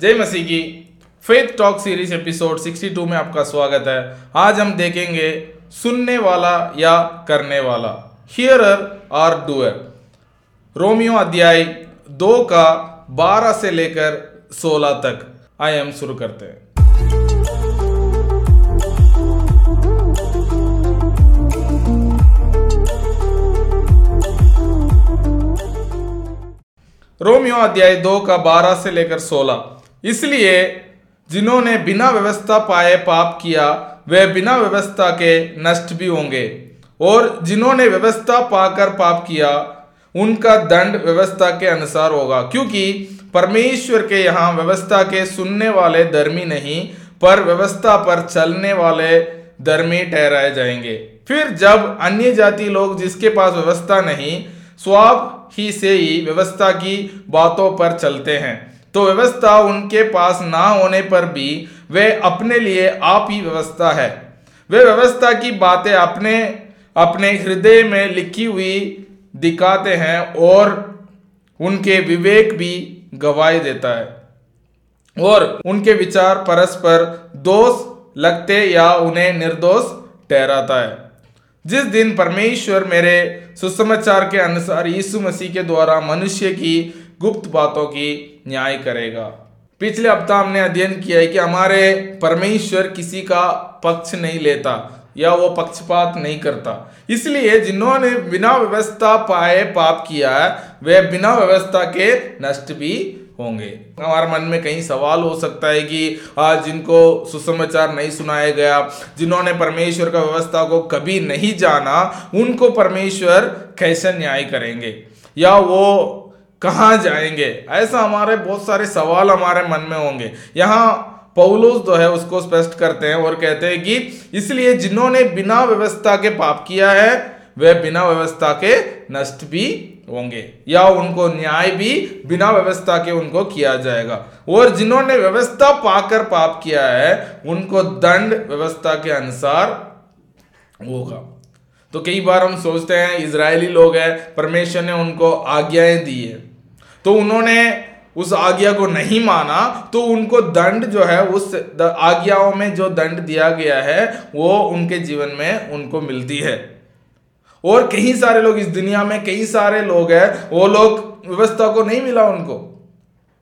जय मसीह की faith talk series episode 62 में आपका स्वागत है। आज हम देखेंगे सुनने वाला या करने वाला। हियरर और डूअर रोमियो अध्याय दो का 12 से लेकर 16 तक। आइए हम शुरू करते हैं। रोमियो अध्याय दो का बारह से लेकर सोलह। इसलिए जिन्होंने बिना व्यवस्था पाए पाप किया, वे बिना व्यवस्था के नष्ट भी होंगे। और जिन्होंने व्यवस्था पाकर पाप किया, उनका दंड व्यवस्था के अनुसार होगा। क्योंकि परमेश्वर के यहाँ व्यवस्था के सुनने वाले धर्मी नहीं, पर व्यवस्था पर चलने वाले धर्मी ठहराए जाएँगे। फिर जब अन्य जाति लोग जिसके पास व्यवस्था नहीं स्वाब ही से ही व्यवस्था की बातों पर चलते हैं। तो व्यवस्था उनके पास ना होने पर भी वे अपने लिए आप ही व्यवस्था है। वे व्यवस्था की बातें अपने अपने हृदय में लिखी हुई दिखाते हैं और उनके विवेक भी गवाही देता है। और उनके विचार परस्पर दोष लगते या उन्हें निर्दोष ठहराता है। जिस दिन परमेश्वर मेरे सुसमाचार के अनुसार यीशु मसीह के द्वारा मनुष्य की गुप्त बातों की न्याय करेगा। पिछले हफ़्ता हमने अध्ययन किया है कि हमारे परमेश्वर किसी का पक्ष नहीं लेता या वो पक्षपात नहीं करता। इसलिए जिन्होंने बिना व्यवस्था पाए पाप किया है, वे बिना व्यवस्था के नष्ट भी होंगे। हमारे मन में कहीं सवाल हो सकता है कि आज जिनको सुसमाचार नहीं सुनाया गया, जिन्होंने परमेश्वर का व्यवस्था को कभी नहीं जाना, उनको परमेश्वर कैसे न्याय करेंगे? या वो कहाँ जाएँगे? ऐसा हमारे बहुत सारे सवाल हमारे मन में होंगे। यहाँ पौलोस जो है उसको स्पष्ट करते हैं और कहते हैं कि इसलिए जिन्होंने बिना व्यवस्था के पाप किया है, वे बिना व्यवस्था के नष्ट भी होंगे। या उनको न्याय भी बिना व्यवस्था के उनको किया जाएगा। और जिन्होंने व्यवस्था पाकर पाप किया है, उनको दंड व्यवस्था के अनुसार होगा। तो कई बार हम सोचते हैं इसराइली लोग हैं, परमेश्वर ने उनको आज्ञाएँ दी है। तो उन्होंने उस आज्ञा को नहीं माना तो उनको दंड जो है, उस आज्ञाओं में जो दंड दिया गया है, वो उनके जीवन में उनको मिलती है। और कई सारे लोग इस दुनिया में, कई सारे लोग हैं, वो लोग व्यवस्था को नहीं मिला उनको।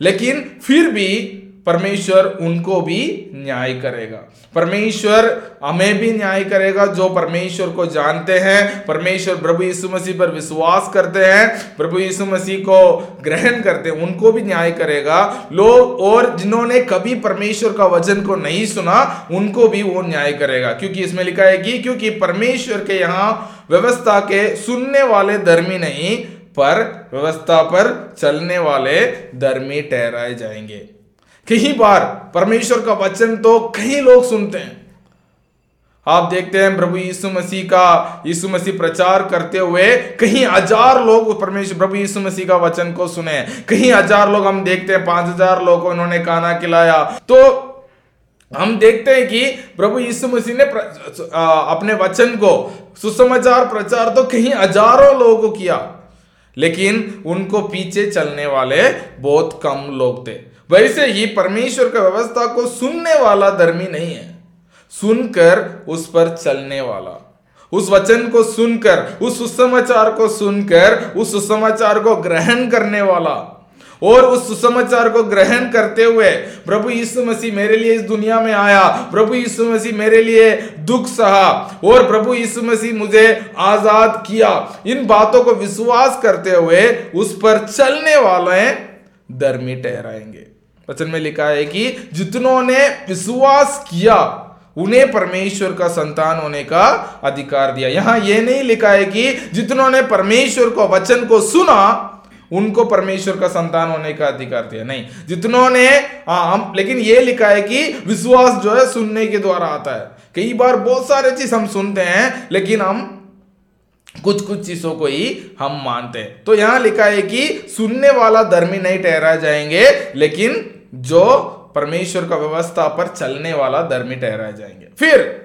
लेकिन फिर भी परमेश्वर उनको भी न्याय करेगा। परमेश्वर हमें भी न्याय करेगा, जो परमेश्वर को जानते हैं। परमेश्वर प्रभु यीशु मसीह पर विश्वास करते हैं, प्रभु यीशु मसीह को ग्रहण करते हैं, उनको भी न्याय करेगा। लोग और जिन्होंने कभी परमेश्वर का वचन को नहीं सुना, उनको भी वो न्याय करेगा। क्योंकि इसमें लिखा है कि, क्योंकि परमेश्वर के यहाँ व्यवस्था के सुनने वाले धर्मी नहीं, पर व्यवस्था पर चलने वाले धर्मी ठहराए जाएँगे। कई बार परमेश्वर का वचन तो कई लोग सुनते हैं। आप देखते हैं प्रभु यीशु मसीह का, यीशु मसीह प्रचार करते हुए कहीं हज़ार लोग परमेश्वर, प्रभु यीशु मसीह का वचन को सुने। कहीं हज़ार लोग हम देखते हैं, पाँच हज़ार लोग को इन्होंने खाना खिलाया। तो हम देखते हैं कि प्रभु यीशु मसीह ने अपने वचन को, सुसमाचार प्रचार तो कहीं हज़ारों लोगों को किया। लेकिन उनको पीछे चलने वाले बहुत कम लोग थे। वैसे ही परमेश्वर का व्यवस्था को सुनने वाला धर्मी नहीं है। सुनकर उस पर चलने वाला। उस वचन को सुनकर, उस सुसमाचार को सुनकर, उस सुसमाचार को ग्रहण करने वाला। और उस सुसमाचार को ग्रहण करते हुए प्रभु यीशु मसीह मेरे लिए इस दुनिया में आया। प्रभु यीशु मसीह मेरे लिए दुख सहा। और प्रभु यीशु मसीह मुझे आज़ाद किया। इन बातों को विश्वास करते हुए उस पर चलने वाले धर्मी ठहराएँगे। वचन में लिखा है कि जितनों ने विश्वास किया, उन्हें परमेश्वर का संतान होने का अधिकार दिया। यहाँ यह नहीं लिखा है कि जितनों ने परमेश्वर को वचन को सुना, उनको परमेश्वर का संतान होने का अधिकार दिया। नहीं जितनों ने हम, लेकिन यह लिखा है कि विश्वास जो है सुनने के द्वारा आता है। कई बार बहुत सारे चीज़ हम सुनते हैं, लेकिन हम कुछ कुछ चीज़ों को ही हम मानते हैं। तो यहाँ लिखा है कि सुनने वाला धर्मी नहीं ठहरा जाएँगे, लेकिन जो परमेश्वर का व्यवस्था पर चलने वाला धर्मी ठहराए जाएँगे। फिर,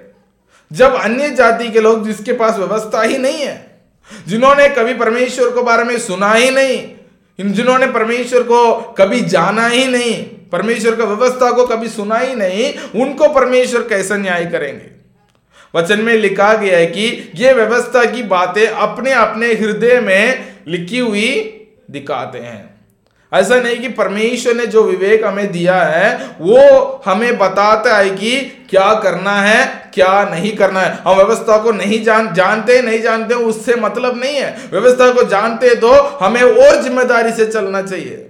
जब अन्य जाति के लोग जिसके पास व्यवस्था ही नहीं है, जिन्होंने कभी परमेश्वर को बारे में सुना ही नहीं जिन्होंने परमेश्वर को कभी जाना ही नहीं, परमेश्वर का व्यवस्था को कभी सुना ही नहीं, उनको परमेश्वर कैसे न्याय करेंगे? वचन में लिखा गया है कि ये व्यवस्था की बातें अपने अपने हृदय में लिखी हुई दिखाते हैं। ऐसा नहीं कि परमेश्वर ने जो विवेक हमें दिया है, वो हमें बताता है कि क्या करना है, क्या नहीं करना है। हम व्यवस्था को नहीं जान, जानते, नहीं जानते, उससे मतलब नहीं है। व्यवस्था को जानते तो हमें और ज़िम्मेदारी से चलना चाहिए।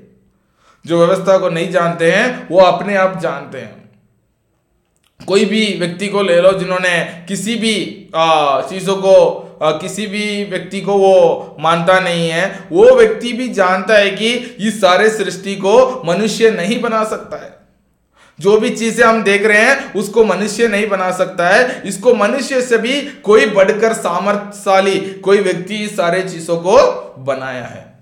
जो व्यवस्था को नहीं जानते हैं, वो अपने आप जानते हैं। कोई भी व्यक्ति को ले लो जिन्होंने किसी भी चीज़ों को किसी भी व्यक्ति को वो मानता नहीं है, वो व्यक्ति भी जानता है कि इस सारे सृष्टि को मनुष्य नहीं बना सकता है। जो भी चीज़ें हम देख रहे हैं, उसको मनुष्य नहीं बना सकता है। इसको मनुष्य से भी कोई बढ़कर सामर्थ्यशाली कोई व्यक्ति इस सारे चीज़ों को बनाया है।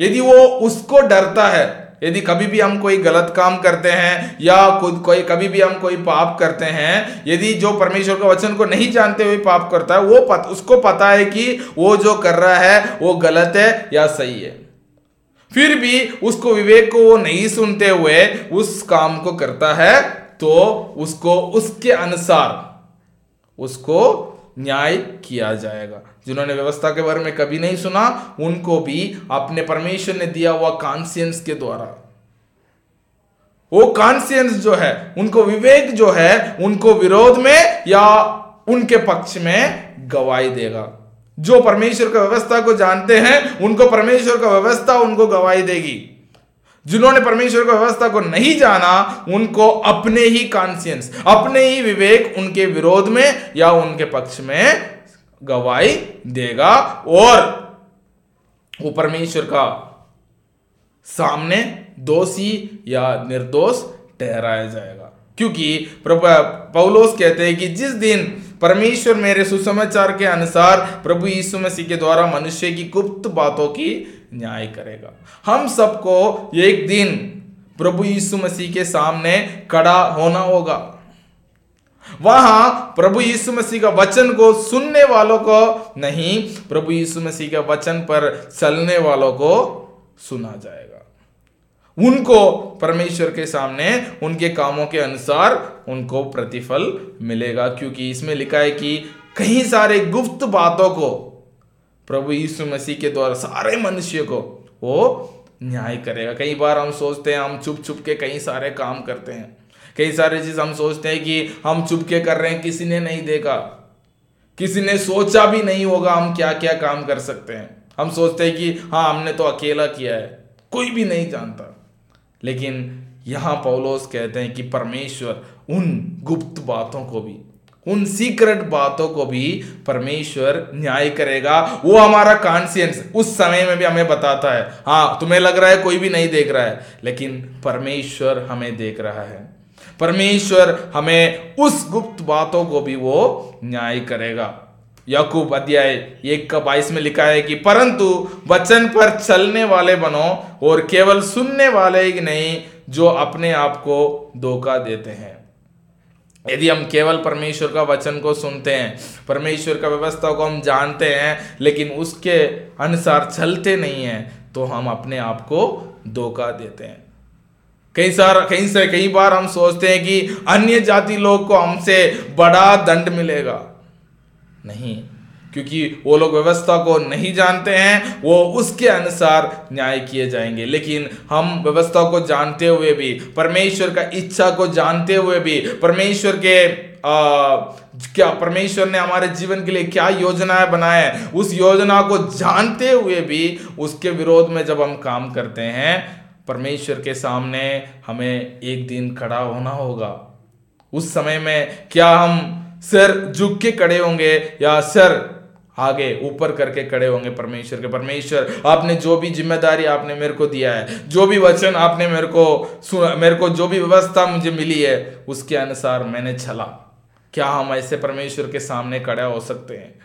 यदि वो उसको डरता है यदि कभी भी हम कोई गलत काम करते हैं या खुद कोई कभी भी हम कोई पाप करते हैं यदि जो परमेश्वर के वचन को नहीं जानते हुए पाप करता है वो पत, उसको पता है कि वो जो कर रहा है वो गलत है या सही है। फिर भी उसको विवेक को वो नहीं सुनते हुए उस काम को करता है तो उसको उसके अनुसार उसको न्याय किया जाएगा। जिन्होंने व्यवस्था के बारे में कभी नहीं सुना, उनको भी अपने परमेश्वर ने दिया हुआ कॉन्सियंस के द्वारा। वो कॉन्सियंस जो है, उनको विवेक जो है, उनको विरोध में या उनके पक्ष में गवाही देगा। जो परमेश्वर का व्यवस्था को जानते हैं, उनको परमेश्वर का व्यवस्था उनको गवाही देगी। जिन्होंने परमेश्वर की व्यवस्था को नहीं जाना, उनको अपने ही कॉन्सियंस अपने ही विवेक उनके विरोध में या उनके पक्ष में गवाही देगा। और वो परमेश्वर का सामने दोषी या निर्दोष ठहराया जाएगा। क्योंकि प्रभु, पौलोस कहते हैं कि जिस दिन परमेश्वर मेरे सुसमाचार के अनुसार प्रभु यीशु मसीह के द्वारा मनुष्य की गुप्त बातों की न्याय करेगा। हम सबको एक दिन प्रभु यीशु मसीह के सामने खड़ा होना होगा। वहाँ प्रभु यीशु मसीह का वचन को सुनने वालों को नहीं, प्रभु यीशु मसीह का वचन पर चलने वालों को सुना जाएगा। उनको परमेश्वर के सामने, उनके कामों के अनुसार उनको प्रतिफल मिलेगा, क्योंकि इसमें लिखा है कि कई सारे गुप्त बातों को प्रभु यीशु मसीह के द्वारा सारे मनुष्य को वो न्याय करेगा। कई बार हम सोचते हैं, हम चुप चुप के कई सारे काम करते हैं। कई सारे चीज़ हम सोचते हैं कि हम चुप के कर रहे हैं, किसी ने नहीं देखा। किसी ने सोचा भी नहीं होगा हम क्या क्या काम कर सकते हैं। हम सोचते हैं कि हाँ हमने तो अकेला किया है, कोई भी नहीं जानता। लेकिन यहाँ पौलोस कहते हैं कि परमेश्वर उन गुप्त बातों को भी उन सीक्रेट बातों को भी परमेश्वर न्याय करेगा। वो हमारा कॉन्सियंस उस समय में भी हमें बताता है। हाँ तुम्हें लग रहा है कोई भी नहीं देख रहा है, लेकिन परमेश्वर हमें देख रहा है। परमेश्वर हमें उस गुप्त बातों को भी वो न्याय करेगा। याकूब अध्याय एक का बाईस में लिखा है कि, परंतु वचन पर चलने वाले बनो और केवल सुनने वाले ही नहीं, जो अपने आप को धोखा देते हैं। यदि हम केवल परमेश्वर का वचन को सुनते हैं, परमेश्वर का व्यवस्था को हम जानते हैं, लेकिन उसके अनुसार चलते नहीं हैं तो हम अपने आप को धोखा देते हैं। कई सार कई से कई बार हम सोचते हैं कि अन्य जाति लोग को हमसे बड़ा दंड मिलेगा। नहीं क्योंकि वो लोग व्यवस्था को नहीं जानते हैं वो उसके अनुसार न्याय किए जाएँगे। लेकिन हम व्यवस्था को जानते हुए भी परमेश्वर का इच्छा को जानते हुए भी परमेश्वर के आ, क्या परमेश्वर ने हमारे जीवन के लिए क्या योजनाएँ बनाए उस योजना को जानते हुए भी उसके विरोध में जब हम काम करते हैं परमेश्वर के सामने हमें एक दिन खड़ा होना होगा। उस समय में क्या हम सर झुक के खड़े होंगे या सर आगे ऊपर करके खड़े होंगे परमेश्वर के। परमेश्वर, आपने जो भी ज़िम्मेदारी आपने मेरे को दिया है, जो भी वचन आपने मेरे को मेरे को जो भी व्यवस्था मुझे मिली है, उसके अनुसार मैंने चला। क्या हम ऐसे परमेश्वर के सामने खड़े हो सकते हैं?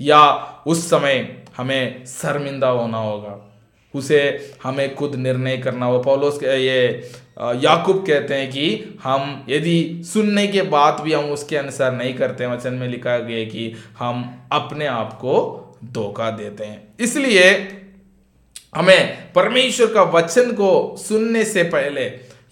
या उस समय हमें शर्मिंदा होना होगा? उसे हमें खुद निर्णय करना हो पौलोस ये याकूब कहते हैं कि हम यदि सुनने के बाद भी हम उसके अनुसार नहीं करते, वचन में लिखा गया कि हम अपने आप को धोखा देते हैं। इसलिए हमें परमेश्वर का वचन को सुनने से पहले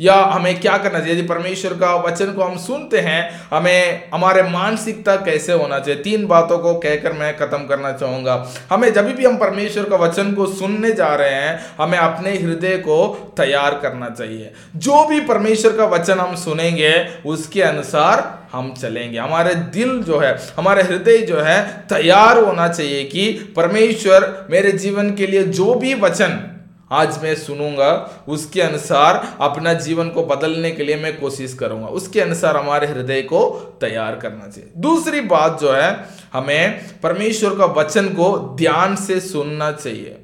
या हमें क्या करना चाहिए? यदि परमेश्वर का वचन को हम सुनते हैं, हमें हमारे मानसिकता कैसे होना चाहिए? तीन बातों को कहकर मैं खत्म करना चाहूँगा। हमें जब भी हम परमेश्वर का वचन को सुनने जा रहे हैं, हमें अपने हृदय को तैयार करना चाहिए। जो भी परमेश्वर का वचन हम सुनेंगे, उसके अनुसार हम चलेंगे। हमारे दिल जो है, हमारे हृदय जो है, तैयार होना चाहिए कि परमेश्वर मेरे जीवन के लिए जो भी वचन आज मैं सुनूँगा, उसके अनुसार अपना जीवन को बदलने के लिए मैं कोशिश करूँगा। उसके अनुसार हमारे हृदय को तैयार करना चाहिए। दूसरी बात जो है, हमें परमेश्वर का वचन को ध्यान से सुनना चाहिए।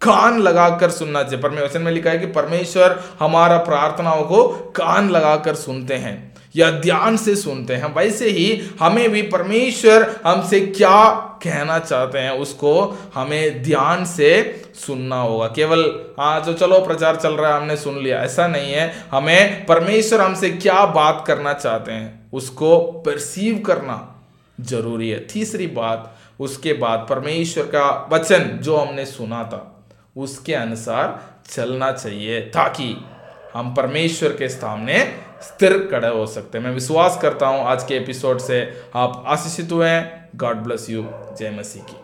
कान लगाकर सुनना चाहिए। परमेश्वर में लिखा है कि परमेश्वर हमारा प्रार्थनाओं को कान लगाकर सुनते हैं या ध्यान से सुनते हैं। वैसे ही हमें भी परमेश्वर हमसे क्या कहना चाहते हैं, उसको हमें ध्यान से सुनना होगा। केवल हाँ जो चलो प्रचार चल रहा है, हमने सुन लिया, ऐसा नहीं है। हमें परमेश्वर हमसे क्या बात करना चाहते हैं, उसको परसीव करना ज़रूरी है। तीसरी बात, उसके बाद परमेश्वर का वचन जो हमने सुना था, उसके अनुसार चलना चाहिए, ताकि हम परमेश्वर के सामने स्थिर खड़े हो सकते हैं। मैं विश्वास करता हूँ, आज के एपिसोड से आप आशीषित हुए हैं। गॉड ब्लेस यू जय मसीह की